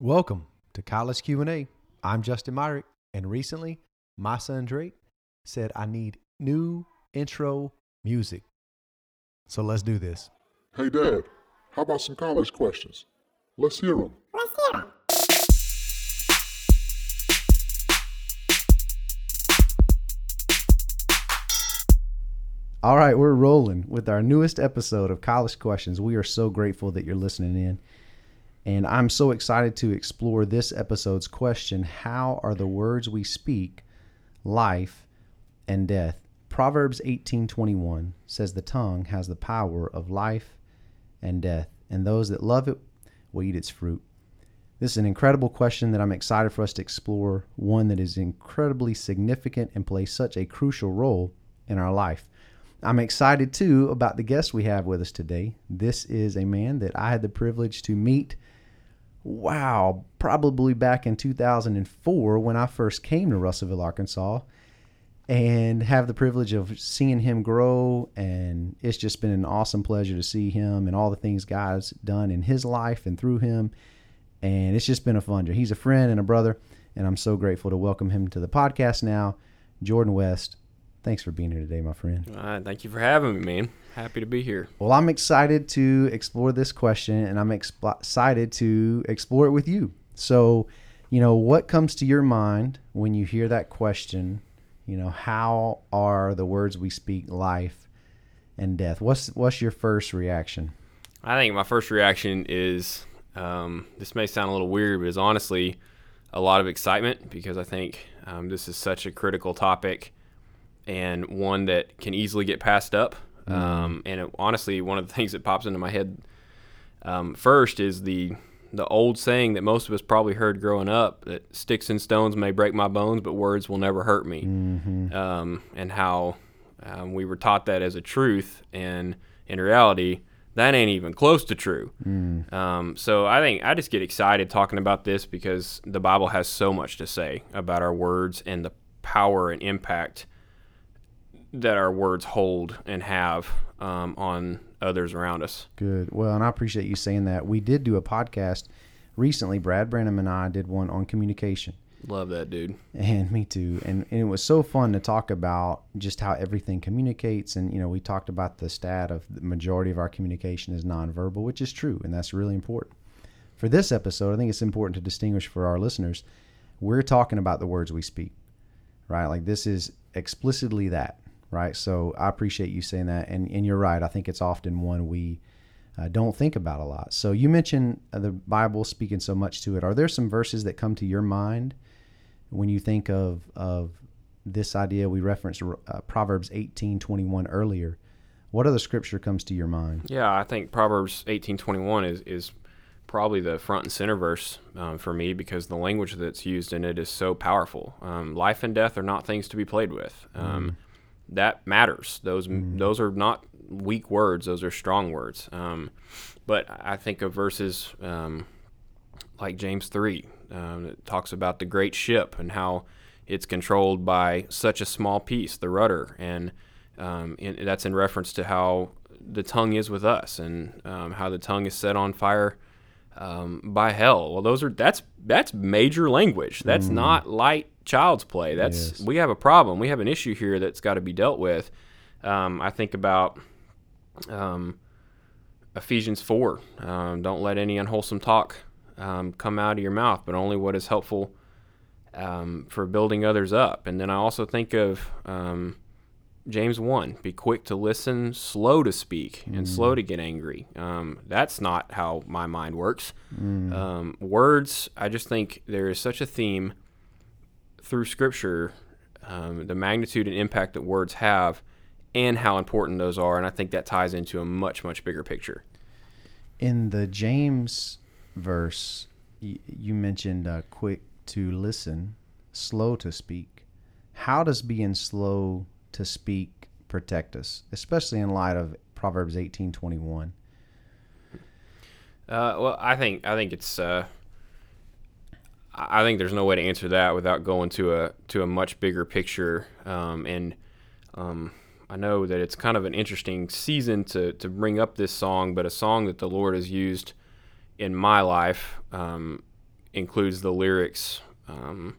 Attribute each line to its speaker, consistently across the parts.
Speaker 1: Welcome to College Q&A. I'm Justin Myrick, and recently my son Drake said I need new intro music. So let's do this.
Speaker 2: Hey, Dad, how about some college questions? Let's hear them.
Speaker 1: All right, we're rolling with our newest episode of College Questions. We are so grateful that you're listening in. And I'm so excited to explore this episode's question How are the words we speak life and death? Proverbs 18:21 says the tongue has the power of life and death, and those that love it will eat its fruit. This is an incredible question that I'm excited for us to explore, one that is incredibly significant and plays such a crucial role in our life. I'm excited too about the guest we have with us today. This is a man that I had the privilege to meet wow, probably back in 2004 when I first came to Russellville, Arkansas, and have the privilege of seeing him grow. And it's just been an awesome pleasure to see him and all the things God's done in his life and through him. And it's just been a fun journey. He's a friend and a brother, and I'm so grateful to welcome him to the podcast now. Jordan West, thanks for being here today, my friend.
Speaker 3: Uh, thank you for having me, man. Happy to be here.
Speaker 1: Well, I'm excited to explore this question and I'm excited to explore it with you. So, you know, what comes to your mind when you hear that question? You know, how are the words we speak life and death? What's what's your first reaction?
Speaker 3: I think my first reaction is um, this may sound a little weird, but is honestly a lot of excitement because I think um, this is such a critical topic and one that can easily get passed up. Mm. Um, and it, honestly, one of the things that pops into my head um, first is the the old saying that most of us probably heard growing up that sticks and stones may break my bones, but words will never hurt me. Mm-hmm. Um, and how um, we were taught that as a truth, and in reality, that ain't even close to true. Mm. Um, so I think I just get excited talking about this because the Bible has so much to say about our words and the power and impact that our words hold and have um, on others around us.
Speaker 1: Good. Well, and I appreciate you saying that. We did do a podcast recently. Brad Branham and I did one on communication.
Speaker 3: Love that dude.
Speaker 1: And me too. And, and it was so fun to talk about just how everything communicates. And, you know, we talked about the stat of the majority of our communication is nonverbal, which is true. And that's really important. For this episode, I think it's important to distinguish for our listeners, we're talking about the words we speak, right? Like this is explicitly that right? So I appreciate you saying that, and and you're right. I think it's often one we uh, don't think about a lot. So you mentioned uh, the Bible speaking so much to it. Are there some verses that come to your mind when you think of of this idea? We referenced uh, Proverbs eighteen twenty one earlier. What other scripture comes to your mind?
Speaker 3: Yeah, I think Proverbs eighteen twenty one is is probably the front and center verse um, for me because the language that's used in it is so powerful. Um, life and death are not things to be played with. Um, mm that matters. Those mm. those are not weak words; those are strong words. Um, but I think of verses um, like James three um, that talks about the great ship and how it's controlled by such a small piece, the rudder, and um, in, that's in reference to how the tongue is with us and um, how the tongue is set on fire. Um, by hell. Well, those are that's that's major language. That's mm. not light child's play. That's yes. we have a problem. We have an issue here that's got to be dealt with. Um, I think about um, Ephesians four. Um, don't let any unwholesome talk um, come out of your mouth, but only what is helpful um, for building others up. And then I also think of um, James 1 be quick to listen, slow to speak, and mm. slow to get angry. Um, that's not how my mind works. Mm. Um, words, I just think there is such a theme through Scripture, um, the magnitude and impact that words have, and how important those are. And I think that ties into a much, much bigger picture.
Speaker 1: In the James verse, y- you mentioned uh, quick to listen, slow to speak. How does being slow to speak protect us, especially in light of Proverbs eighteen twenty one?
Speaker 3: Uh, well, I think I think it's uh, I think there's no way to answer that without going to a to a much bigger picture. Um, and um, I know that it's kind of an interesting season to to bring up this song, but a song that the Lord has used in my life um, includes the lyrics. Um,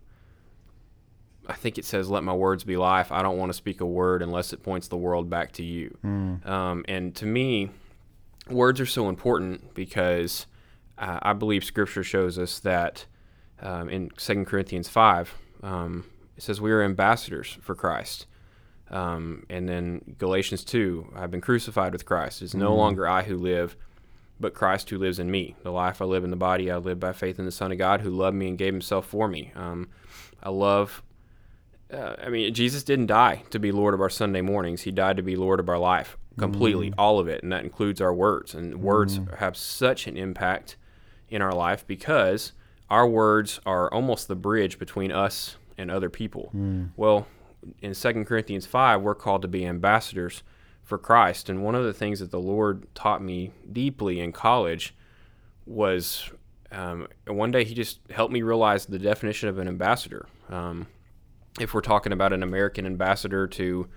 Speaker 3: I think it says, "Let my words be life." I don't want to speak a word unless it points the world back to you. Um, and to me, words are so important because uh, I believe Scripture shows us that um, in 2 Corinthians five, um, it says we are ambassadors for Christ. Um, and then Galatians 2, I've been crucified with Christ. It's no longer I who live, but Christ who lives in me. The life I live in the body, I live by faith in the Son of God who loved me and gave himself for me. Um, I love, uh, I mean, Jesus didn't die to be Lord of our Sunday mornings. He died to be Lord of our life completely, all of it. And that includes our words. And words have such an impact in our life because our words are almost the bridge between us and other people. Well, in 2 Corinthians 5, we're called to be ambassadors for Christ. And one of the things that the Lord taught me deeply in college was um, one day He just helped me realize the definition of an ambassador. Um, if we're talking about an American ambassador to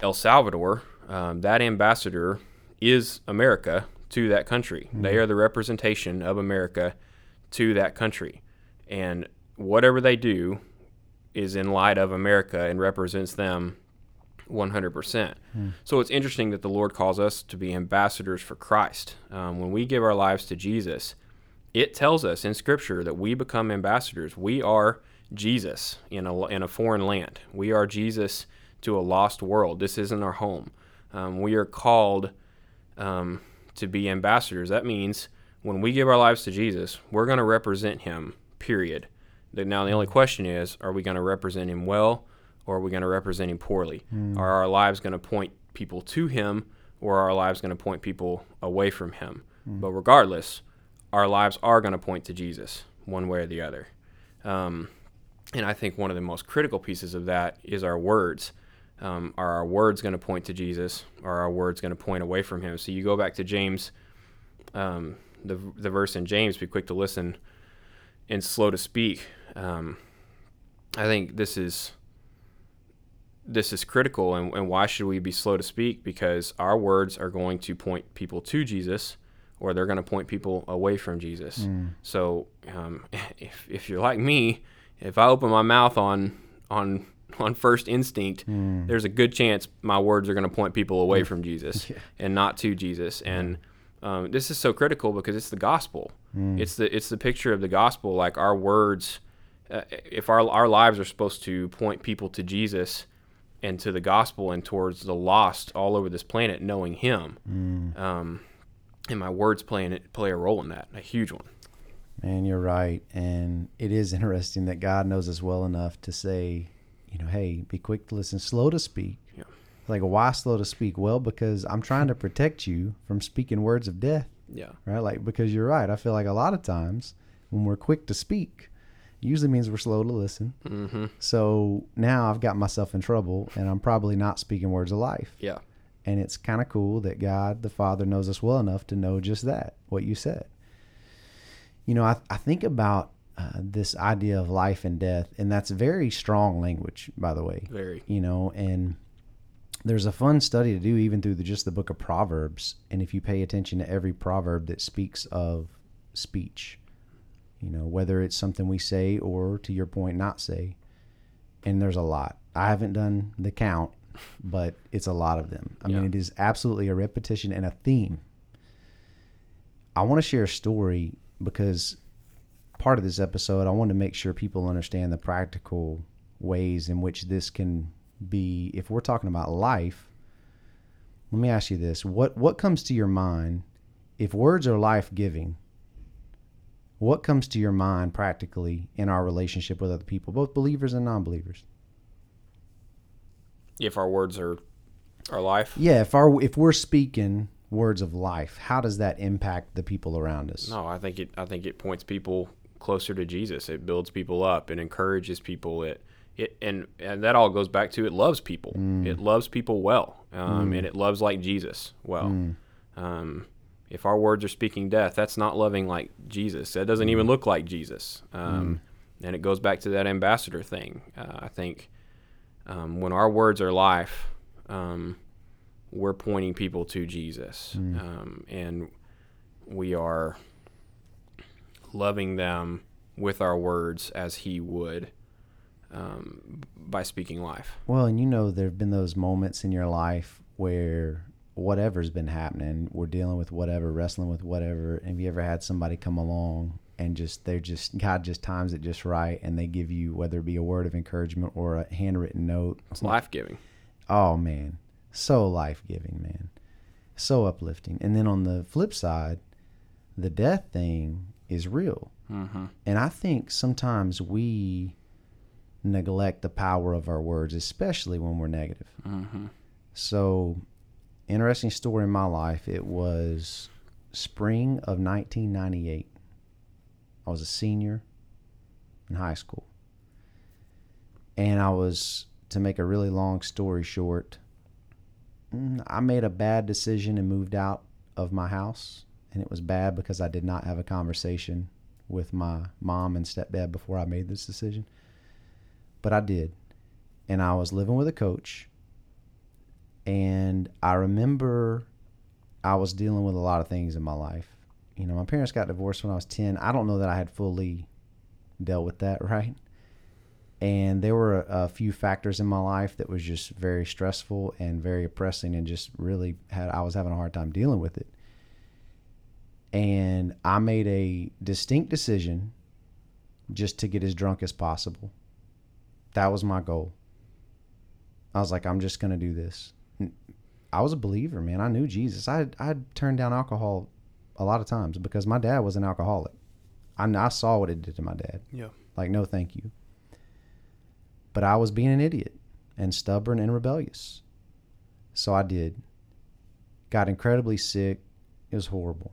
Speaker 3: El Salvador, um, that ambassador is America to that country. They are the representation of America to that country. And whatever they do is in light of America and represents them 100%. So it's interesting that the Lord calls us to be ambassadors for Christ. Um, when we give our lives to Jesus, it tells us in Scripture that we become ambassadors. We are Jesus in a, in a foreign land. We are Jesus to a lost world. This isn't our home. Um, we are called um, to be ambassadors. That means when we give our lives to Jesus, we're going to represent Him, period. Now, the only question is are we going to represent Him well or are we going to represent Him poorly? Are our lives going to point people to Him or are our lives going to point people away from Him? But regardless, our lives are going to point to Jesus one way or the other. Um, and I think one of the most critical pieces of that is our words. Um, are our words going to point to Jesus, or are our words going to point away from Him? So you go back to James, um, the the verse in James: "Be quick to listen and slow to speak." Um, I think this is this is critical, and, and why should we be slow to speak? Because our words are going to point people to Jesus, or they're going to point people away from Jesus. So um, if if you're like me, if I open my mouth on on on first instinct, there's a good chance my words are going to point people away from Jesus and not to Jesus. And um, this is so critical because it's the gospel. It's the it's the picture of the gospel. Like our words, uh, if our our lives are supposed to point people to Jesus and to the gospel and towards the lost all over this planet, knowing Him, um, and my words it play a role in that, a huge one.
Speaker 1: Man, you're right. And it is interesting that God knows us well enough to say, you know, hey, be quick to listen, slow to speak.
Speaker 3: Yeah.
Speaker 1: Like, why slow to speak? Well, because I'm trying to protect you from speaking words of death,
Speaker 3: Yeah.
Speaker 1: right? Like, because you're right. I feel like a lot of times when we're quick to speak, usually means we're slow to listen.
Speaker 3: Mm-hmm.
Speaker 1: So now I've got myself in trouble and I'm probably not speaking words of life.
Speaker 3: Yeah.
Speaker 1: And it's kind of cool that God the Father knows us well enough to know just that, what you said. You know, I, I think about uh, this idea of life and death, and that's very strong language, by the way.
Speaker 3: Very.
Speaker 1: You know, and there's a fun study to do even through the, just the book of Proverbs. And if you pay attention to every proverb that speaks of speech, you know, whether it's something we say or to your point, not say, and there's a lot. I haven't done the count, but it's a lot of them. I mean, it is absolutely a repetition and a theme. I want to share a story because part of this episode, I want to make sure people understand the practical ways in which this can be. If we're talking about life, let me ask you this: what what comes to your mind if words are life giving? What comes to your mind practically in our relationship with other people, both believers and non-believers?
Speaker 3: If our words are our life.
Speaker 1: Yeah, if our if we're speaking words of life, how does that impact the people around us?
Speaker 3: No, I think it. I think it points people closer to Jesus. It builds people up. It encourages people. It it and and that all goes back to it loves people. It loves people well, um, and it loves like Jesus well. Um, if our words are speaking death, that's not loving like Jesus. That doesn't even look like Jesus. Um, And it goes back to that ambassador thing. Uh, I think um, when our words are life, um, we're pointing people to Jesus, um, and we are loving them with our words as He would um, by speaking life.
Speaker 1: Well, and you know, there have been those moments in your life where whatever's been happening, we're dealing with whatever, wrestling with whatever. Have you ever had somebody come along and just, they're just, God just times it just right and they give you, whether it be a word of encouragement or a handwritten note?
Speaker 3: It's life giving.
Speaker 1: Oh, man. So life giving, man. So uplifting. And then on the flip side, the death thing is real.
Speaker 3: Mm-hmm.
Speaker 1: And I think sometimes we neglect the power of our words, especially when we're negative.
Speaker 3: Mm-hmm.
Speaker 1: So, interesting story in my life. It was spring of 1998. I was a senior in high school. And I was, to make a really long story short, Mm, I made a bad decision and moved out of my house. And it was bad because I did not have a conversation with my mom and stepdad before I made this decision. But I did. And I was living with a coach. And I remember I was dealing with a lot of things in my life. You know, my parents got divorced when I was 10. I don't know that I had fully dealt with that, right? And there were a, a few factors in my life that was just very stressful and very oppressing and just really had I was having a hard time dealing with it and I made a distinct decision just to get as drunk as possible. That was my goal. I was like, I'm just going to do this. I was a believer, man. I knew Jesus. I I turned down alcohol a lot of times because my dad was an alcoholic. I, I saw what it did to my dad.
Speaker 3: Yeah.
Speaker 1: Like, no, thank you. But I was being an idiot and stubborn and rebellious. So I did. Got incredibly sick. It was horrible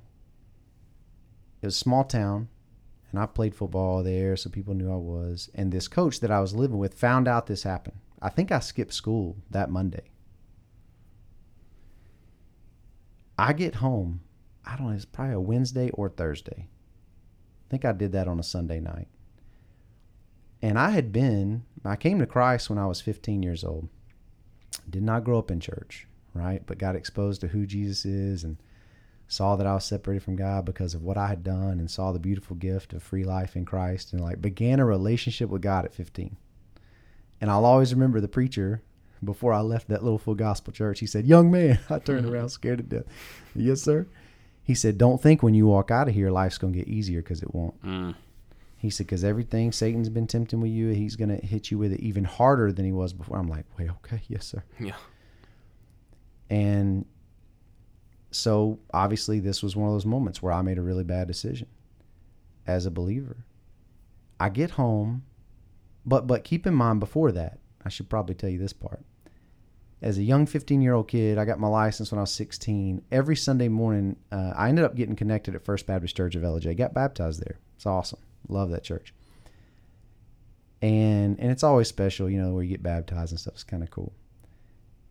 Speaker 1: it was a small town and I played football there, so people knew I was. And this coach that I was living with found out this happened. I think I skipped school that Monday. I get home, I don't know, it's probably a Wednesday or Thursday. I think I did that on a Sunday night. And I had been, I came to Christ when I was 15 years old. Did not grow up in church, right? But got exposed to who Jesus is and saw that I was separated from God because of what I had done and saw the beautiful gift of free life in Christ and like began a relationship with God at 15. And I'll always remember the preacher before I left that little full gospel church. He said, Young man, I turned around scared to death. Yes, sir. He said, Don't think when you walk out of here, life's going to get easier because it won't.
Speaker 3: Mm.
Speaker 1: He said, Because everything Satan's been tempting with you, he's going to hit you with it even harder than he was before. I'm like, Wait, okay. Yes, sir.
Speaker 3: Yeah.
Speaker 1: And so obviously this was one of those moments where I made a really bad decision as a believer. I get home, but but keep in mind before that, I should probably tell you this part. As a young 15 year old kid, I got my license when I was 16. Every Sunday morning, uh, I ended up getting connected at First Baptist Church of LJ. Got baptized there. It's awesome. Love that church. And and it's always special, you know, where you get baptized and stuff. It's kind of cool.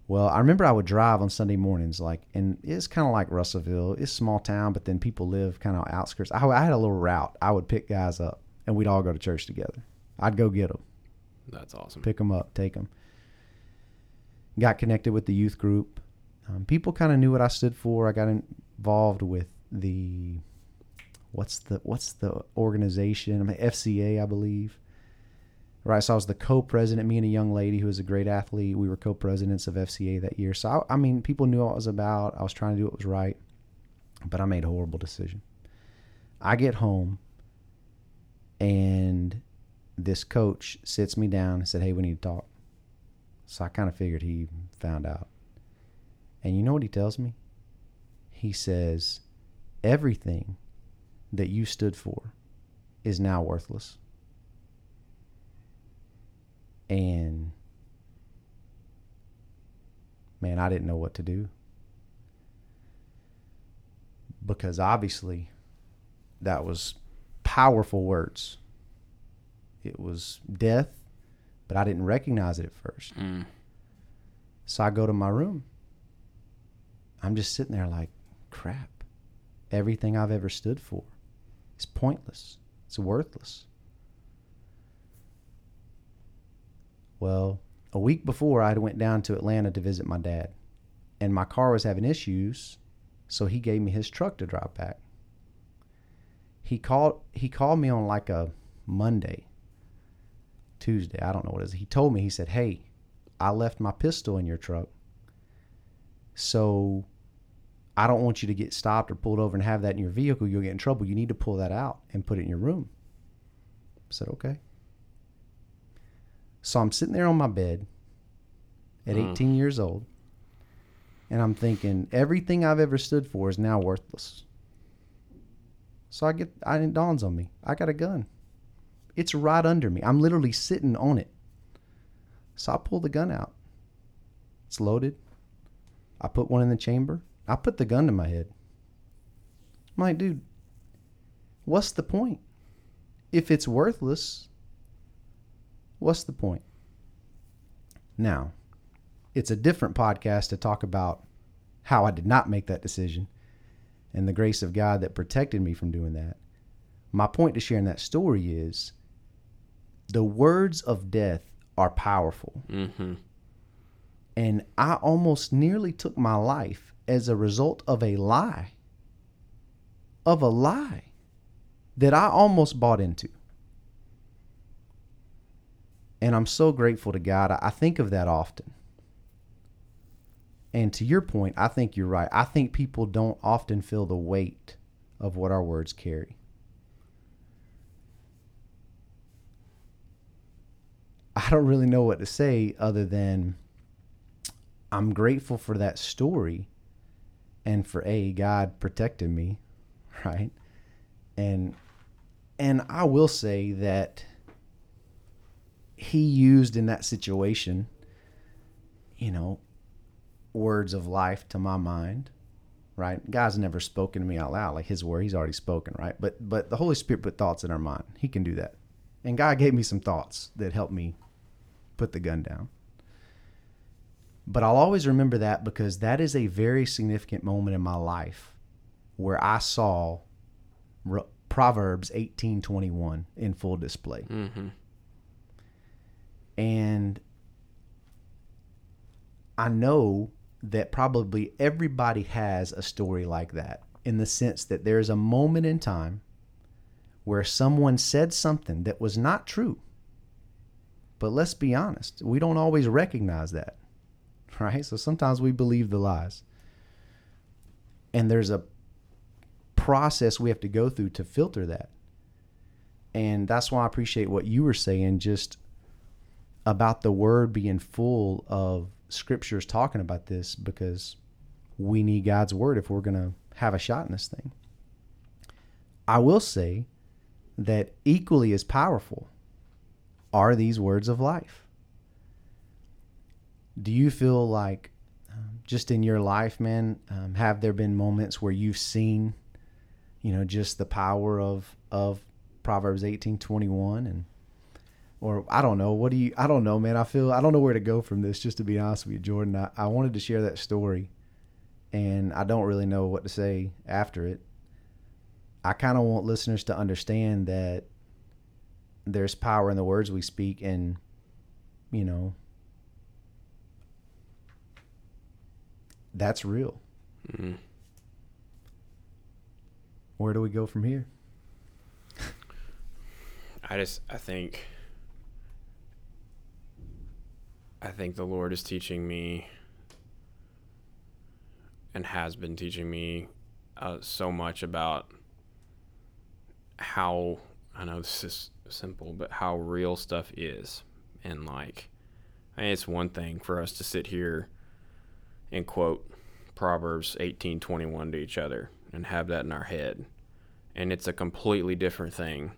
Speaker 1: Well, I remember I would drive on Sunday mornings, like, and it's kind of like Russellville. It's a small town, but then people live kind of outskirts. I, I, had a little route. I would pick guys up, and we'd all go to church together. I'd go get them.
Speaker 3: That's awesome.
Speaker 1: Pick them up, take them. Got connected with the youth group. Um, people kind of knew what I stood for. I got involved with the what's the what's the organization? I FCA, I believe right? So I was the co-president. Me and a young lady who was a great athlete. We were co-presidents of FCA that year. So I, I, mean, people knew what I was about. I was trying to do what was right, but I made a horrible decision. I get home, and this coach sits me down and said, "Hey, we need to talk." So I kind of figured he found out. And you know what he tells me? He says, "Everything that you stood for is now worthless." And man, I didn't know what to do. Because obviously, that was powerful words. It was death, but I didn't recognize it at first.
Speaker 3: Mm.
Speaker 1: So I go to my room. I'm just sitting there like, crap. Everything I've ever stood for is pointless. It's worthless. Well, a week before, I went down to Atlanta to visit my dad, and my car was having issues, so he gave me his truck to drive back. he called he called me on like a Monday, Tuesday, I don't know what it is. He told me he said, "Hey, I left my pistol in your truck, so I don't want you to get stopped or pulled over and have that in your vehicle. You'll get in trouble. You need to pull that out and put it in your room." I said, "Okay." So I'm sitting there on my bed at
Speaker 3: Mm.
Speaker 1: 18 years old, and I'm thinking everything I've ever stood for is now worthless. So I get, I, it dawns on me, I got a gun. It's right under me. I'm literally sitting on it. So I pull the gun out. It's loaded. I put one in the chamber. I put the gun to my head. I'm like, dude, what's the point? If it's worthless, what's the point? Now, it's a different podcast to talk about how I did not make that decision and the grace of God that protected me from doing that. My point to sharing that story is the words of death are powerful.
Speaker 3: Mm-hmm.
Speaker 1: And I almost nearly took my life as a result of a lie. Of a lie that I almost bought into. And I'm so grateful to God. I- think of that often. And to your point, I think you're right. I think people don't often feel the weight of what our words carry. I don't really know what to say other than I'm grateful for that story and for a God protected me, right? And and I will say that he used in that situation, you know, words of life to my mind, right? God's never spoken to me out loud like his word, he's already spoken, right? But but the Holy Spirit put thoughts in our mind. He can do that. And God gave me some thoughts that helped me put the gun down. But I'll always remember that because that is a very significant moment in my life where I saw Ro- Proverbs 18:21 in full display.
Speaker 3: Mm-hmm.
Speaker 1: And I know that probably everybody has a story like that in the sense that there's a moment in time where someone said something that was not true. But let's be honest, we don't always recognize that. Right? So sometimes we believe the lies. And there's a process we have to go through to filter that. And that's why I appreciate what you were saying just about the word being full of scriptures talking about this because we need God's word if we're going to have a shot in this thing. I will say that equally as powerful are these words of life. Do you feel like um, just in your life, man, um, have there been moments where you've seen, you know, just the power of of Proverbs eighteen twenty one and or I don't know. What do you? I don't know, man. I feel I don't know where to go from this. Just to be honest with you, Jordan, I, I wanted to share that story, and I don't really know what to say after it. I kind of want listeners to understand that there's power in the words we speak, and you know that's real.
Speaker 3: Mm.
Speaker 1: Where do we go from here?
Speaker 3: I just I think I think the Lord is teaching me and has been teaching me uh, so much about how I know this is simple, but how real stuff is, and like, I mean, it's one thing for us to sit here and quote Proverbs eighteen twenty one to each other and have that in our head, and it's a completely different thing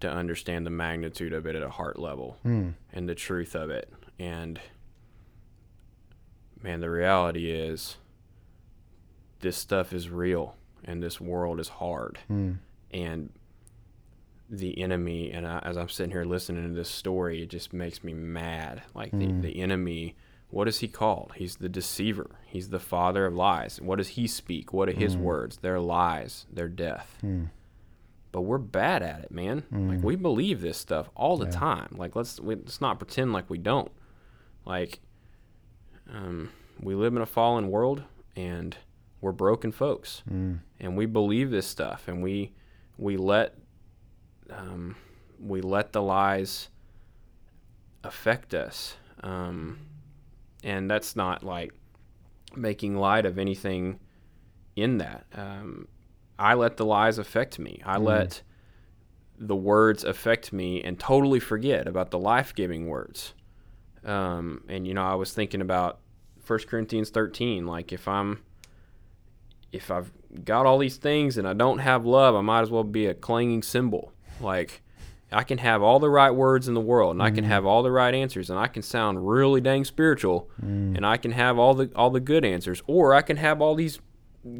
Speaker 3: to understand the magnitude of it at a heart level
Speaker 1: Hmm.
Speaker 3: and the truth of it. And man, the reality is this stuff is real and this world is hard.
Speaker 1: Hmm.
Speaker 3: And the enemy, and I, as I'm sitting here listening to this story, it just makes me mad. Like the,
Speaker 1: Mm.
Speaker 3: the enemy, what is he called? He's the deceiver. He's the father of lies. What does he speak? What are his words? They're lies. They're death
Speaker 1: Hmm.
Speaker 3: but we're bad at it, man. Like we believe this stuff all the time. Like let's we, let's not pretend like we don't. Like, um, we live in a fallen world and we're broken folks,
Speaker 1: Hmm.
Speaker 3: and we believe this stuff, and we we let um, we let the lies affect us, um, and that's not like making light of anything in that. Um, I let the lies affect me. I let the words affect me and totally forget about the life giving words. Um, and you know, I was thinking about 1 Corinthians 13. Like, if I'm, if I've got all these things and I don't have love, I might as well be a clanging cymbal. Like, I can have all the right words in the world, and I can mm. have all the right answers, and I can sound really dang spiritual, mm. and I can have all the all the good answers, or I can have all these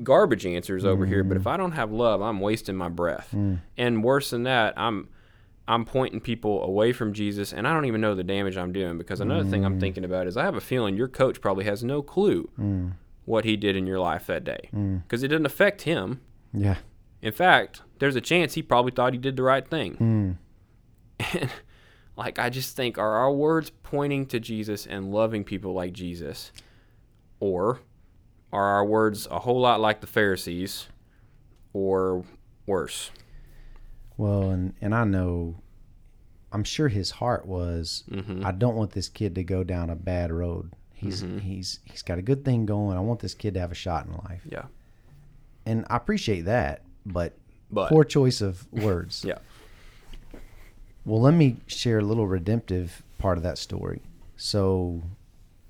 Speaker 3: garbage answers over here. But mm. if I don't have love, I'm wasting my breath. And worse than that, I'm I'm pointing people away from Jesus, and I don't even know the damage I'm doing. Because another thing I'm thinking about is I have a feeling your coach probably has no clue what he did in your life that day, because it didn't affect him.
Speaker 1: Yeah.
Speaker 3: In fact, there's a chance he probably thought he did the right thing. And like I just think are our words pointing to Jesus and loving people like Jesus or are our words a whole lot like the Pharisees or worse?
Speaker 1: Well, and and I know, I'm sure his heart was,
Speaker 3: Mm-hmm.
Speaker 1: I don't want this kid to go down a bad road. He's he's he's got a good thing going. I want this kid to have a shot in life,
Speaker 3: Yeah.
Speaker 1: and I appreciate that. But,
Speaker 3: But
Speaker 1: poor choice of words.
Speaker 3: yeah.
Speaker 1: Well, let me share a little redemptive part of that story. So,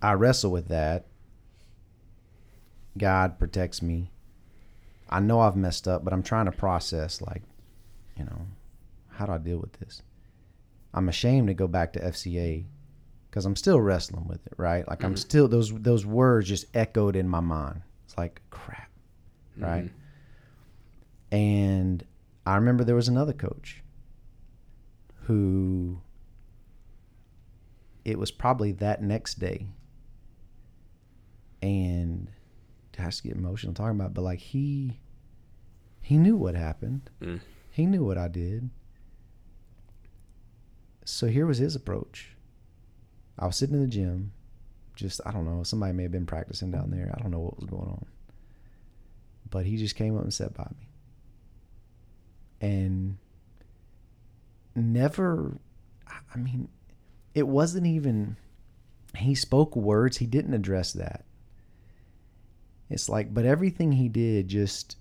Speaker 1: I wrestle with that. God protects me. I know I've messed up, but I'm trying to process like, you know, how do I deal with this? I'm ashamed to go back to FCA because I'm still wrestling with it, right? Like I'm mm-hmm. still those those words just echoed in my mind. It's like crap, right? Mm-hmm. And I remember there was another coach who it was probably that next day and I just get emotional talking about it, but like he he knew what happened.
Speaker 3: Mm.
Speaker 1: He knew what I did. So here was his approach. I was sitting in the gym, just I don't know, somebody may have been practicing down there. I don't know what was going on. But he just came up and sat by me. And never I mean, it wasn't even he spoke words, he didn't address that. It's like, but everything he did just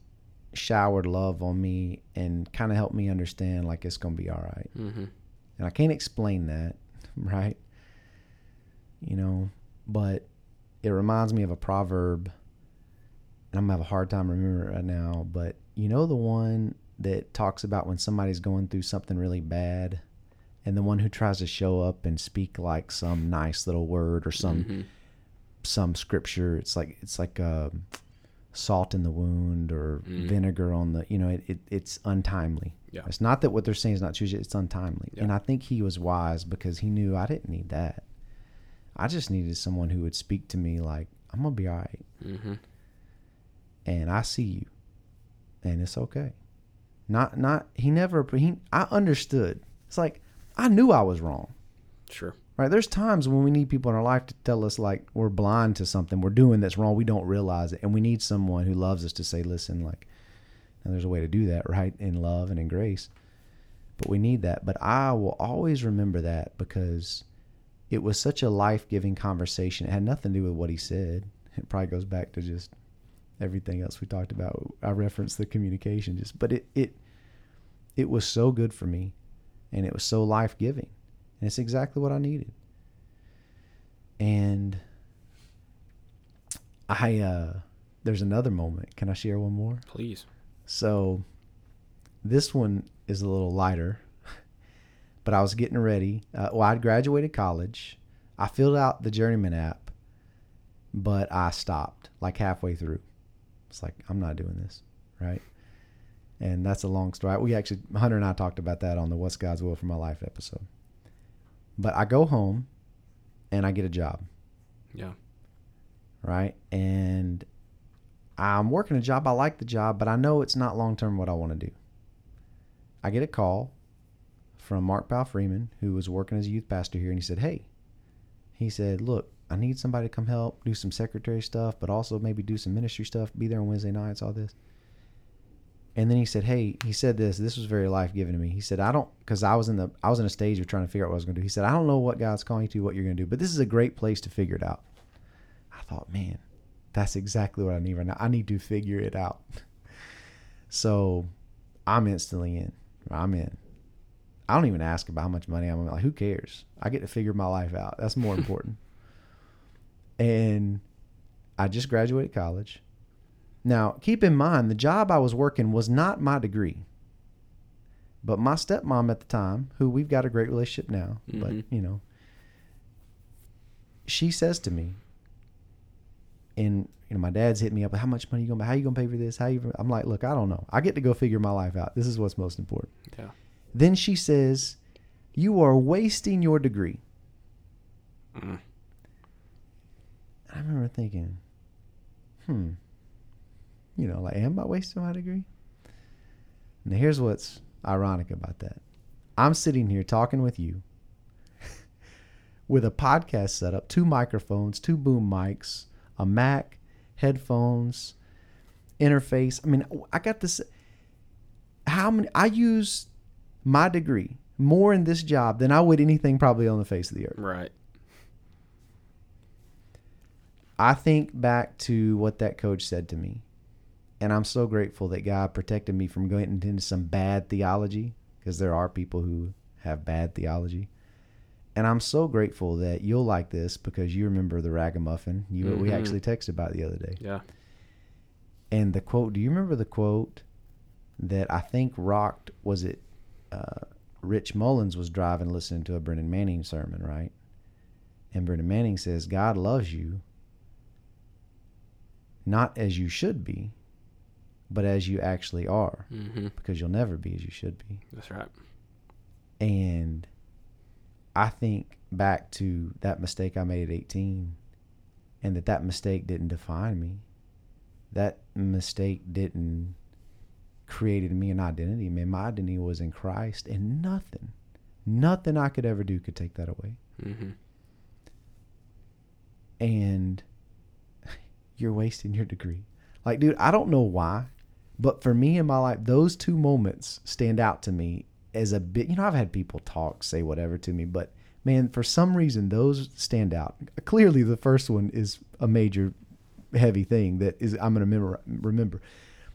Speaker 1: showered love on me and kind of helped me understand like it's gonna be all right.
Speaker 3: Mm-hmm.
Speaker 1: And I can't explain that, right? You know, but it reminds me of a proverb, and I'm gonna have a hard time remembering it right now. But you know, the one that talks about when somebody's going through something really bad, and the one who tries to show up and speak like some nice little word or some
Speaker 3: Mm-hmm.
Speaker 1: some scripture. It's like it's like um salt in the wound or
Speaker 3: Mm.
Speaker 1: vinegar on the. You know, it, it it's untimely.
Speaker 3: Yeah.
Speaker 1: It's not that what they're saying is not true. It's untimely.
Speaker 3: Yeah.
Speaker 1: And I think he was wise because he knew I didn't need that. I just needed someone who would speak to me like, I'm gonna be all right,
Speaker 3: Mm-hmm.
Speaker 1: and I see you, and it's okay. Not not he never he I understood. It's like I knew I was wrong.
Speaker 3: Sure.
Speaker 1: Right? There's times when we need people in our life to tell us like we're blind to something we're doing that's wrong. We don't realize it, and we need someone who loves us to say, "Listen, like, and there's a way to do that, right? In love and in grace." But we need that. But I will always remember that because it was such a life-giving conversation. It had nothing to do with what he said. It probably goes back to just everything else we talked about. I referenced the communication, just but it it it was so good for me, and it was so life-giving. And it's exactly what I needed. And I uh there's another moment. Can I share one more?
Speaker 3: Please.
Speaker 1: So this one is a little lighter. But I was getting ready. Uh, well, I'd graduated college. I filled out the Journeyman app, but I stopped like halfway through. It's like I'm not doing this, right? And that's a long story. We actually Hunter and I talked about that on the What's God's Will for My Life episode. But I go home and I get a job,
Speaker 3: Yeah.
Speaker 1: right? And I'm working a job. I like the job, but I know it's not long term what I want to do. I get a call from Mark Powell Freeman, who was working as a youth pastor here, and he said, Hey, he said, Look, I need somebody to come help do some secretary stuff, but also maybe do some ministry stuff, be there on Wednesday nights, all this. And then he said, "Hey," he said this. This was very life giving to me. He said, "I don't," because I was in the I was in a stage of trying to figure out what I was going to do. He said, "I don't know what God's calling you to, what you're going to do, but this is a great place to figure it out." I thought, man, that's exactly what I need right now. I need to figure it out. So, I'm instantly in. I'm in. I don't even ask about how much money I'm like. Who cares? I get to figure my life out. That's more important. And I just graduated college. Now, keep in mind, the job I was working was not my degree. But my stepmom at the time, who we've got a great relationship now, but
Speaker 3: Mhm.
Speaker 1: you know, she says to me, and you know, my dad's hit me up. How much money you gonna? How you gonna pay for this? How you? I'm like, look, I don't know. I get to go figure my life out. This is what's most important.
Speaker 3: Yeah.
Speaker 1: Then she says, "You are wasting your degree."
Speaker 3: Mm.
Speaker 1: I remember thinking, hmm, you know, like, am I wasting my degree? Now, here's what's ironic about that. I'm sitting here talking with you with a podcast setup, two microphones, two boom mics, a Mac, headphones, interface. I mean, I got this. How many? I use my degree more in this job than I would anything probably on the face of the earth.
Speaker 3: Right.
Speaker 1: I think back to what that coach said to me, and I'm so grateful that God protected me from going into some bad theology because there are people who have bad theology. And I'm so grateful that you'll like this because you remember the ragamuffin. You we
Speaker 3: Mhm.
Speaker 1: actually texted about the other day.
Speaker 3: Yeah.
Speaker 1: And the quote, do you remember the quote that I think rocked was it uh, Rich Mullins was driving listening to a Brennan Manning sermon, right? And Brennan Manning says, God loves you not as you should be, but as you actually are,
Speaker 3: Mm-hmm.
Speaker 1: because you'll never be as you should be.
Speaker 3: That's right.
Speaker 1: And I think back to that mistake I made at 18 and that that mistake didn't define me. That mistake didn't created me an identity. Man, my identity was in Christ and nothing, nothing I could ever do could take that away.
Speaker 3: Mm-hmm.
Speaker 1: And you're wasting your degree. Like, dude, I don't know why, but for me in my life, those two moments stand out to me as a bit. You know, I've had people talk, say whatever to me, but man, for some reason, those stand out. Clearly, the first one is a major, heavy thing that is I'm going to remember.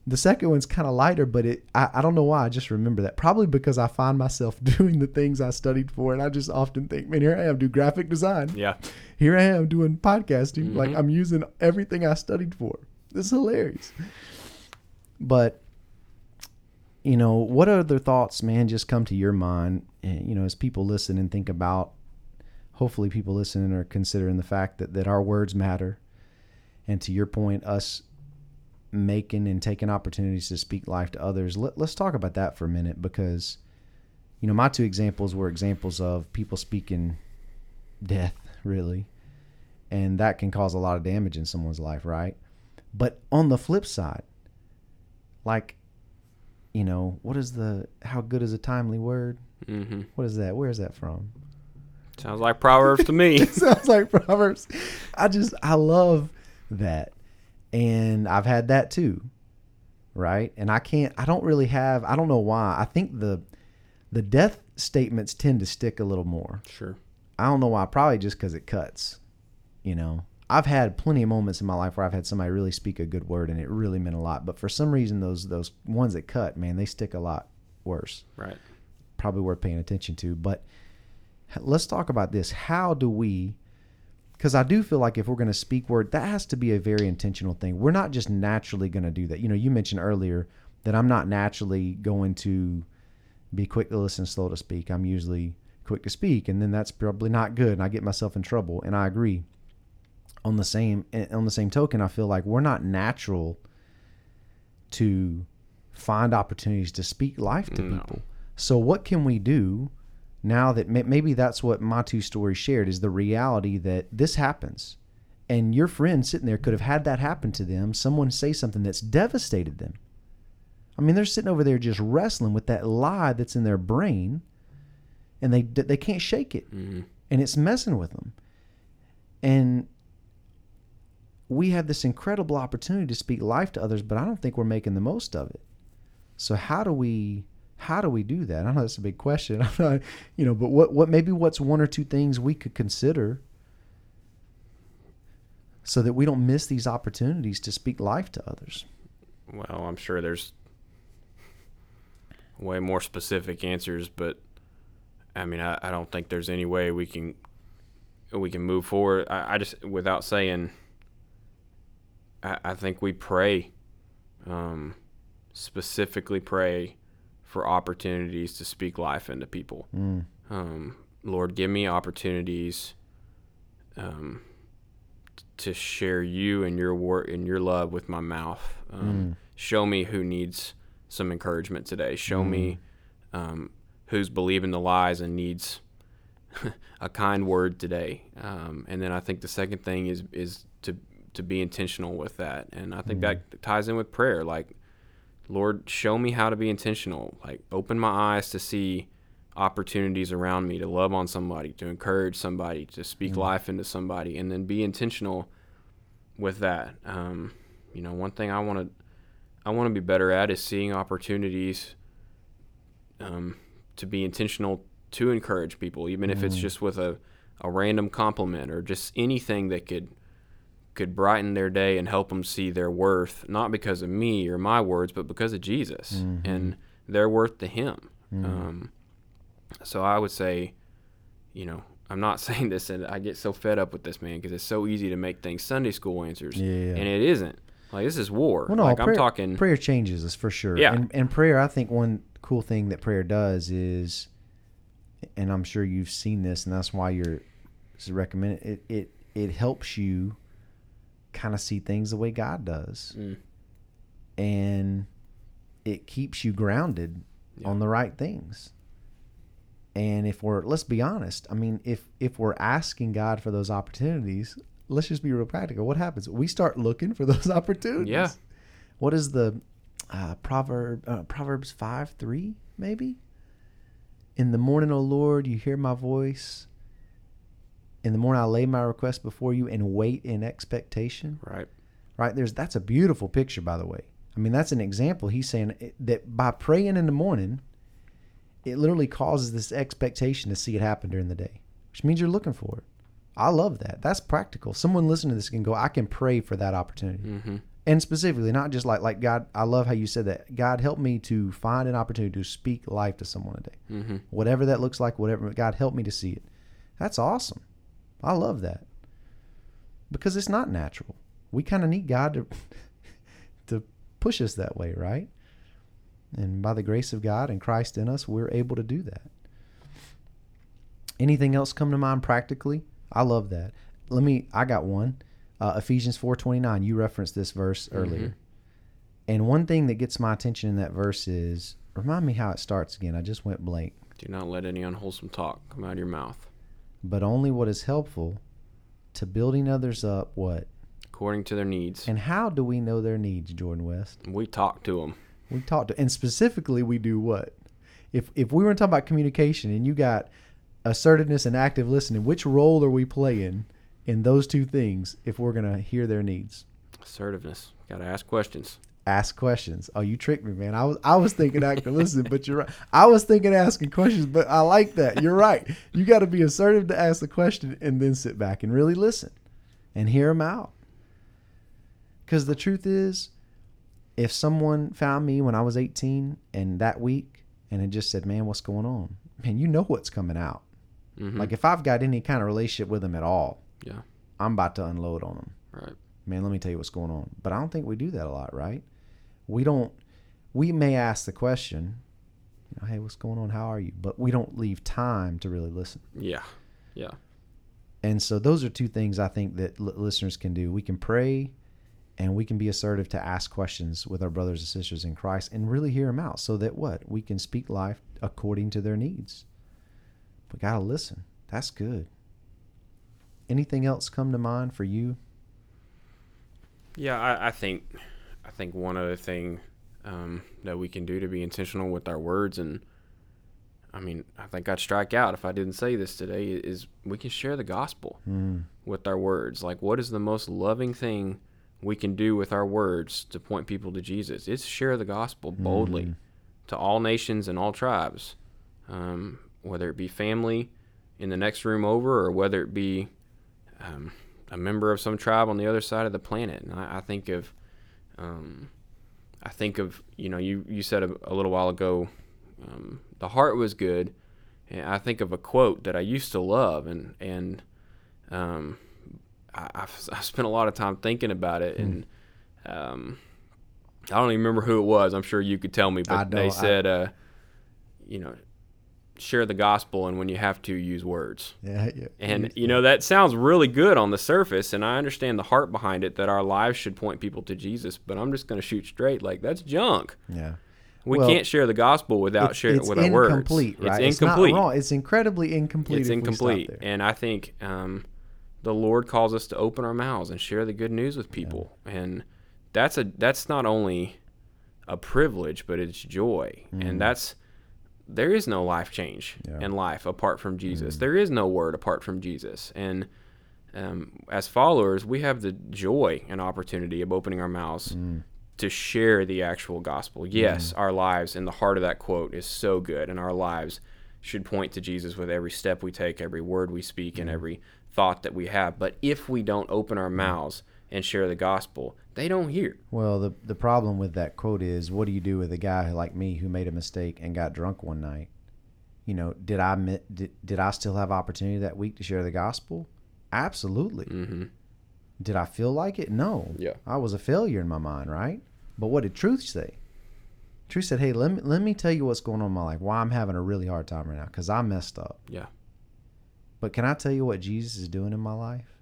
Speaker 1: The second one's kind of lighter, but it I, I don't know why I just remember that. Probably because I find myself doing the things I studied for, and I just often think, man, here I am, do graphic design
Speaker 3: Yeah.
Speaker 1: here I am doing podcasting. Like
Speaker 3: Mhm.
Speaker 1: I'm using everything I studied for. This is hilarious. But you know, what other thoughts, man, just come to your mind? And, you know, as people listen and think about, hopefully, people listening are considering the fact that that our words matter, and to your point, us making and taking opportunities to speak life to others. Let, let's talk about that for a minute because, you know, my two examples were examples of people speaking death, really and that can cause a lot of damage in someone's life, right? But on the flip side, like, you know, what is the how good is a timely word?
Speaker 3: Mm-hmm.
Speaker 1: What is that? Where is that from?
Speaker 3: Sounds like Proverbs to me.
Speaker 1: Sounds like Proverbs. I just I love that. And I've had that too. Right? And I can't I don't really have I don't know why. I think the the death statements tend to stick a little more.
Speaker 3: Sure.
Speaker 1: I don't know why. Probably just because it cuts. You know, I've had plenty of moments in my life where I've had somebody really speak a good word and it really meant a lot. But for some reason, those those ones that cut, man, they stick a lot worse.
Speaker 3: Right.
Speaker 1: Probably worth paying attention to. But let's talk about this. How do we? Because I do feel like if we're going to speak word, that has to be a very intentional thing. We're not just naturally going to do that. You know, you mentioned earlier that I'm not naturally going to be quick to listen, slow to speak. I'm usually quick to speak, and then that's probably not good, and I get myself in trouble. And I agree. On the same eh, on the same token, I feel like we're not natural to find opportunities to speak life to
Speaker 3: No.
Speaker 1: people. So what can we do now that may- maybe that's what my two stories shared is the reality that this happens, and your friend sitting there could have had that happen to them. Someone say something that's devastated them. I mean, they're sitting over there just wrestling with that lie that's in their brain, and they they can't shake it,
Speaker 3: Mm-hmm.
Speaker 1: and it's messing with them. And we have this incredible opportunity to speak life to others, but I don't think we're making the most of it. So how do we how do we do that? I know that's a big question. I'm not, you know, but what what maybe what's one or two things we could consider so that we don't miss these opportunities to speak life to others.
Speaker 3: Well, I'm sure there's way more specific answers, but I mean, I, I don't think there's any way we can we can move forward. I, I just without saying, I, I think we pray, um, specifically pray for opportunities to speak life into people.
Speaker 1: Mm.
Speaker 3: Um, Lord, give me opportunities um, to share you and your work and your love with my mouth. Um, Show me who needs some encouragement today. Show me um, who's believing the lies and needs a kind word today. Um, and then I think the second thing is is to to be intentional with that. And I think that ties in with prayer. Like, Lord, show me how to be intentional. Like, open my eyes to see opportunities around me to love on somebody, to encourage somebody, to speak life into somebody, and then be intentional with that. Um, you know, one thing I want to I want to be better at is seeing opportunities um, to be intentional to encourage people, even if it's just with a, a random compliment or just anything that could could brighten their day and help them see their worth, not because of me or my words, but because of Jesus and their worth to Him. Um, so I would say, you know, I'm not saying this, and I get so fed up with this, man, because it's so easy to make things Sunday school answers,
Speaker 1: Yeah.
Speaker 3: and it isn't. Like this is war.
Speaker 1: Well, no,
Speaker 3: like
Speaker 1: prayer,
Speaker 3: I'm talking.
Speaker 1: prayer changes us for sure.
Speaker 3: Yeah.
Speaker 1: And, and prayer, I think one cool thing that prayer does is, and I'm sure you've seen this, and that's why you're recommended. It it it helps you kind of see things the way God does,
Speaker 3: Mm.
Speaker 1: and it keeps you grounded
Speaker 3: Yeah.
Speaker 1: on the right things. And if we're let's be honest, I mean, if if we're asking God for those opportunities, let's just be real practical. What happens? We start looking for those opportunities.
Speaker 3: Yeah.
Speaker 1: What is the uh, proverb? Uh, Proverbs five three maybe. In the morning, O Lord, you hear my voice. In the morning, I lay my request before you and wait in expectation.
Speaker 3: Right.
Speaker 1: right? There's that's a beautiful picture by the way. I mean that's an example. He's saying that by praying in the morning it literally causes this expectation to see it happen during the day which means you're looking for it. I love that. That's practical. Someone listening to this can go i can pray for that opportunity.
Speaker 3: Mm-hmm.
Speaker 1: and specifically not just like like god i love how you said that. God help me to find an opportunity to speak life to someone today.
Speaker 3: Mm-hmm.
Speaker 1: whatever that looks like whatever god help me to see it. That's awesome i love that. Because it's not natural. We kind of need god to to push us that way right? And by the grace of god and christ in us we're able to do that. Anything else come to mind practically? I love that. Let me i got one. Uh, ephesians 4.29 you referenced this verse earlier. And one thing that gets my attention in that verse is remind me how it starts again. I just went blank.
Speaker 3: Do not let any unwholesome talk come out of your mouth.
Speaker 1: But only what is helpful to building others up what
Speaker 3: According to their needs.
Speaker 1: and how do we know their needs jordan west
Speaker 3: we talk to them.
Speaker 1: we talk to and specifically we do what if if we were to talk about communication and you got assertiveness and active listening which role are we playing in those two things if we're going to hear their needs
Speaker 3: Assertiveness. Got to ask questions.
Speaker 1: Ask questions oh you tricked me man i was i was thinking active listening but you're right i was thinking asking questions but i like that you're right you got to be assertive to ask the question and then sit back and really listen and hear them out because the truth is if someone found me when i was 18 and that week and it just said man what's going on man you know what's coming out
Speaker 3: Mhm.
Speaker 1: like if i've got any kind of relationship with them at all
Speaker 3: Yeah.
Speaker 1: i'm about to unload on them
Speaker 3: Right.
Speaker 1: man, let me tell you what's going on. But I don't think we do that a lot, right? We don't. We may ask the question, you know, hey, what's going on? How are you? But we don't leave time to really listen.
Speaker 3: Yeah. Yeah.
Speaker 1: And so those are two things I think that li- listeners can do. We can pray, and we can be assertive to ask questions with our brothers and sisters in Christ, and really hear them out, so that what we can speak life according to their needs. We gotta listen. That's good. Anything else come to mind for you?
Speaker 3: Yeah, I, I think I think one other thing um, that we can do to be intentional with our words, and I mean, I think I'd strike out if I didn't say this today, is we can share the gospel
Speaker 1: Mm.
Speaker 3: with our words. Like, what is the most loving thing we can do with our words to point people to Jesus? It's share the gospel boldly. to all nations and all tribes, um, whether it be family in the next room over or whether it be um, a member of some tribe on the other side of the planet. And I, I think of, um, I think of, you know, you, you said a, a little while ago, um, the heart was good. And I think of a quote that I used to love, and and um, I, I've, I've spent a lot of time thinking about it, and um, I don't even remember who it was. I'm sure you could tell me,
Speaker 1: I
Speaker 3: but they
Speaker 1: don't- I-
Speaker 3: said, uh, you know, share the gospel, and when you have to, use words.
Speaker 1: Yeah, yeah.
Speaker 3: And you know that sounds really good on the surface, and I understand the heart behind it that our lives should point people to Jesus. But I'm just going to shoot straight, like that's junk.
Speaker 1: yeah.
Speaker 3: We
Speaker 1: Well,
Speaker 3: can't share the gospel without
Speaker 1: It's,
Speaker 3: sharing
Speaker 1: it's
Speaker 3: with our words.
Speaker 1: It's incomplete, right?
Speaker 3: It's incomplete.
Speaker 1: not wrong. It's incredibly incomplete.
Speaker 3: It's
Speaker 1: if we stop
Speaker 3: incomplete, and I think um, the Lord calls us to open our mouths and share the good news with people, and that's a that's not only a privilege, but it's joy, and that's there is no life change
Speaker 1: Mm. Yeah. Mm.
Speaker 3: in life apart from Jesus. There is no word apart from Jesus, and um, as followers, we have the joy and opportunity of opening our mouths
Speaker 1: Mm.
Speaker 3: to share the actual gospel. Yes, our lives in the heart of that quote is so good, and our lives should point to Jesus with every step we take, every word we speak, and every thought that we have. But if we don't open our mouths and share the gospel, they don't hear.
Speaker 1: Well, the the problem with that quote is, what do you do with a guy like me who made a mistake and got drunk one night? You know, did I did, did I still have opportunity that week to share the gospel? Absolutely.
Speaker 3: hmm
Speaker 1: Did I feel like it? No.
Speaker 3: Yeah.
Speaker 1: I was a failure in my mind, right? But what did truth say? Truth said, "Hey, let me let me tell you what's going on in my life. Why I'm having a really hard time right now because I messed up.
Speaker 3: Yeah.
Speaker 1: But can I tell you what Jesus is doing in my life?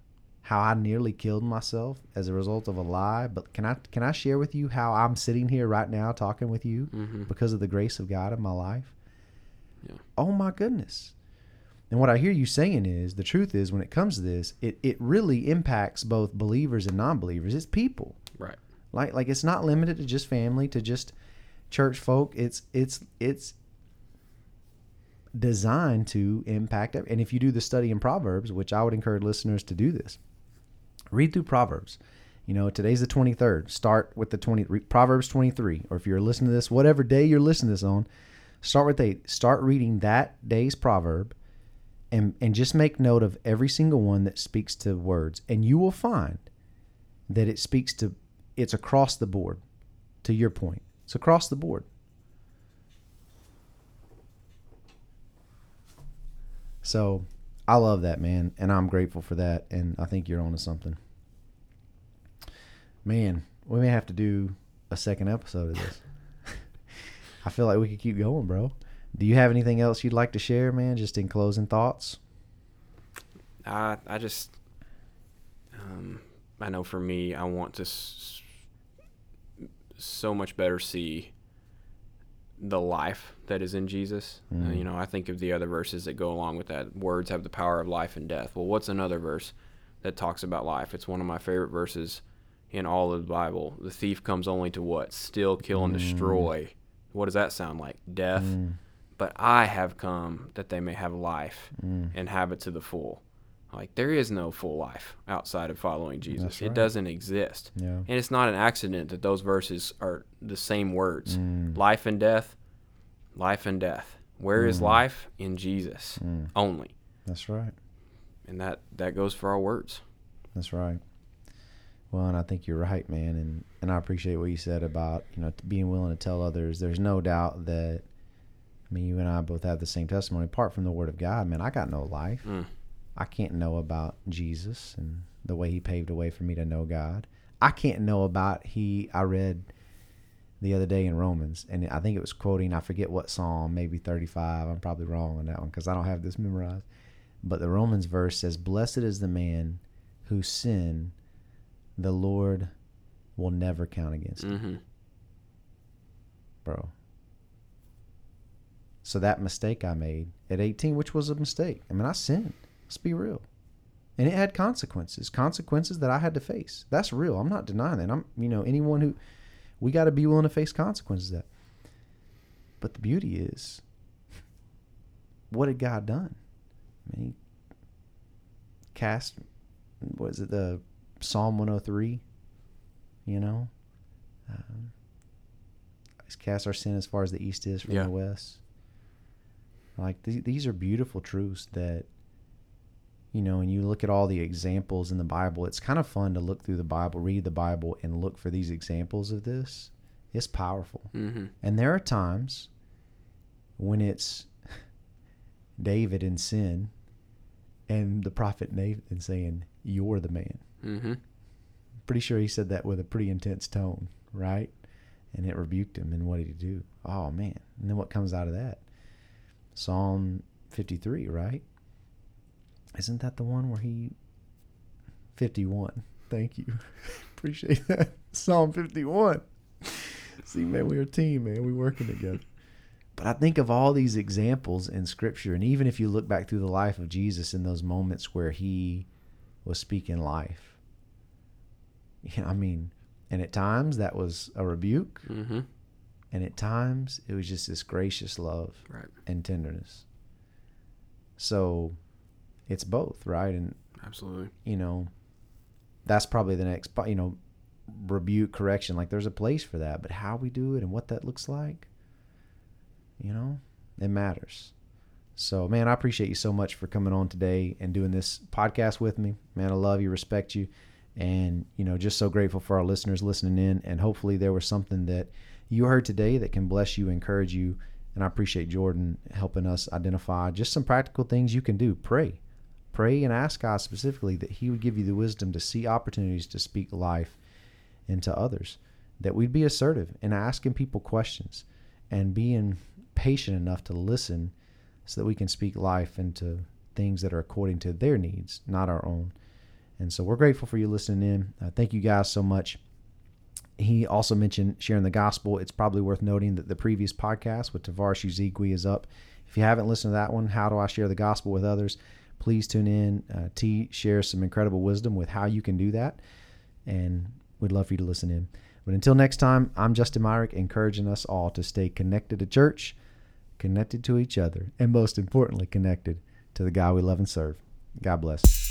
Speaker 1: How I nearly killed myself as a result of a lie. But can I can I share with you how I'm sitting here right now talking with you
Speaker 3: hmm
Speaker 1: because of the grace of God in my life?
Speaker 3: Yeah.
Speaker 1: Oh my goodness. And what I hear you saying is the truth is when it comes to this, it, it really impacts both believers and non believers. It's people.
Speaker 3: Right.
Speaker 1: Like like it's not limited to just family, to just church folk. It's it's it's designed to impact and if you do the study in Proverbs, which I would encourage listeners to do this. Read through Proverbs. You know, today's the 23rd. Start with the 20 Proverbs 23 or if you're listening to this whatever day you're listening to this on, start with eight. Start reading that day's proverb and and just make note of every single one that speaks to words and you will find that it speaks to it's across the board to your point it's across the board so i love that man and i'm grateful for that and i think you're onto something. Man we may have to do a second episode of this. I feel like we could keep going bro. Do you have anything else you'd like to share man just in closing thoughts?
Speaker 3: I I just um, I know for me, I want to s- so much better see the life that is in Jesus. Uh, mm-hmm. you know, I think of the other verses that go along with that. Words have the power of life and death. Well, what's another verse that talks about life? It's one of my favorite verses in all of the Bible. The thief comes only to what? Steal, kill, and mm. destroy. What does that sound like? Death. Mm. But I have come that they may have life mm. and have it to the full. Like there is no full life outside of following Jesus.
Speaker 1: That's
Speaker 3: It doesn't exist.
Speaker 1: yeah
Speaker 3: And it's not an accident that those verses are the same words.
Speaker 1: Mm.
Speaker 3: Life and death, life and death. Where is life? In Jesus
Speaker 1: Mm.
Speaker 3: only.
Speaker 1: that's right
Speaker 3: And that that goes for our words.
Speaker 1: That's right. Well, and I think you're right, man, and and I appreciate what you said about you know being willing to tell others. There's no doubt that. I mean, you and I both have the same testimony. Apart from the Word of God, man, I got no life. I can't know about Jesus and the way He paved a way for me to know God. I can't know about He. I read the other day in Romans, and I think it was quoting. I forget what psalm, maybe 35. I'm probably wrong on that one because I don't have this memorized. But the Romans verse says, "Blessed is the man whose sin the Lord will never count against him."
Speaker 3: hmm
Speaker 1: bro. So that mistake I made at 18, which was a mistake. I mean, I sinned. Let's be real. And it had consequences, consequences that I had to face. That's real. I'm not denying that. I'm, you know, anyone who, we got to be willing to face consequences of that. But the beauty is, what had God done? I mean, he cast, was it the Psalm 103? You know? Um, He's cast our sin as far as the east is from
Speaker 3: Yeah.
Speaker 1: the west. Like th- these are beautiful truths that you know, and you look at all the examples in the Bible. It's kind of fun to look through the Bible, read the Bible, and look for these examples of this. It's powerful.
Speaker 3: Mm-hmm.
Speaker 1: And there are times when it's David in sin and the prophet Nathan saying, You're the man.
Speaker 3: Mm-hmm.
Speaker 1: Pretty sure he said that with a pretty intense tone, right? And it rebuked him. And what did he do? Oh, man. And then what comes out of that? Psalm 53, right? Isn't that the one where he. 51. Thank you. Appreciate that. Psalm 51. See, man, we're a team, man. we working together. But I think of all these examples in Scripture, and even if you look back through the life of Jesus in those moments where he was speaking life, yeah, I mean, and at times that was a rebuke,
Speaker 3: Mm-hmm.
Speaker 1: and at times it was just this gracious love
Speaker 3: Right.
Speaker 1: and tenderness. So it's both, right? And
Speaker 3: Absolutely.
Speaker 1: you know, that's probably the next, you know, rebuke, correction. Like there's a place for that, but how we do it and what that looks like, you know, it matters. So, man, I appreciate you so much for coming on today and doing this podcast with me. Man, I love you, respect you, and, you know, just so grateful for our listeners listening in. And hopefully there was something that you heard today that can bless you, encourage you. And I appreciate Jordan helping us identify just some practical things you can do. Pray pray and ask God specifically that He would give you the wisdom to see opportunities to speak life into others, that we'd be assertive in asking people questions and being patient enough to listen so that we can speak life into things that are according to their needs, not our own. And so we're grateful for you listening in. Uh, thank you guys so much. He also mentioned sharing the gospel. It's probably worth noting that the previous podcast with Tavares Uzigwe is up. If you haven't listened to that one, How Do I Share the Gospel with Others? Please tune in. Uh, T shares some incredible wisdom with how you can do that. And we'd love for you to listen in. But until next time, I'm Justin Myrick, encouraging us all to stay connected to church, connected to each other, and most importantly, connected to the God we love and serve. God bless.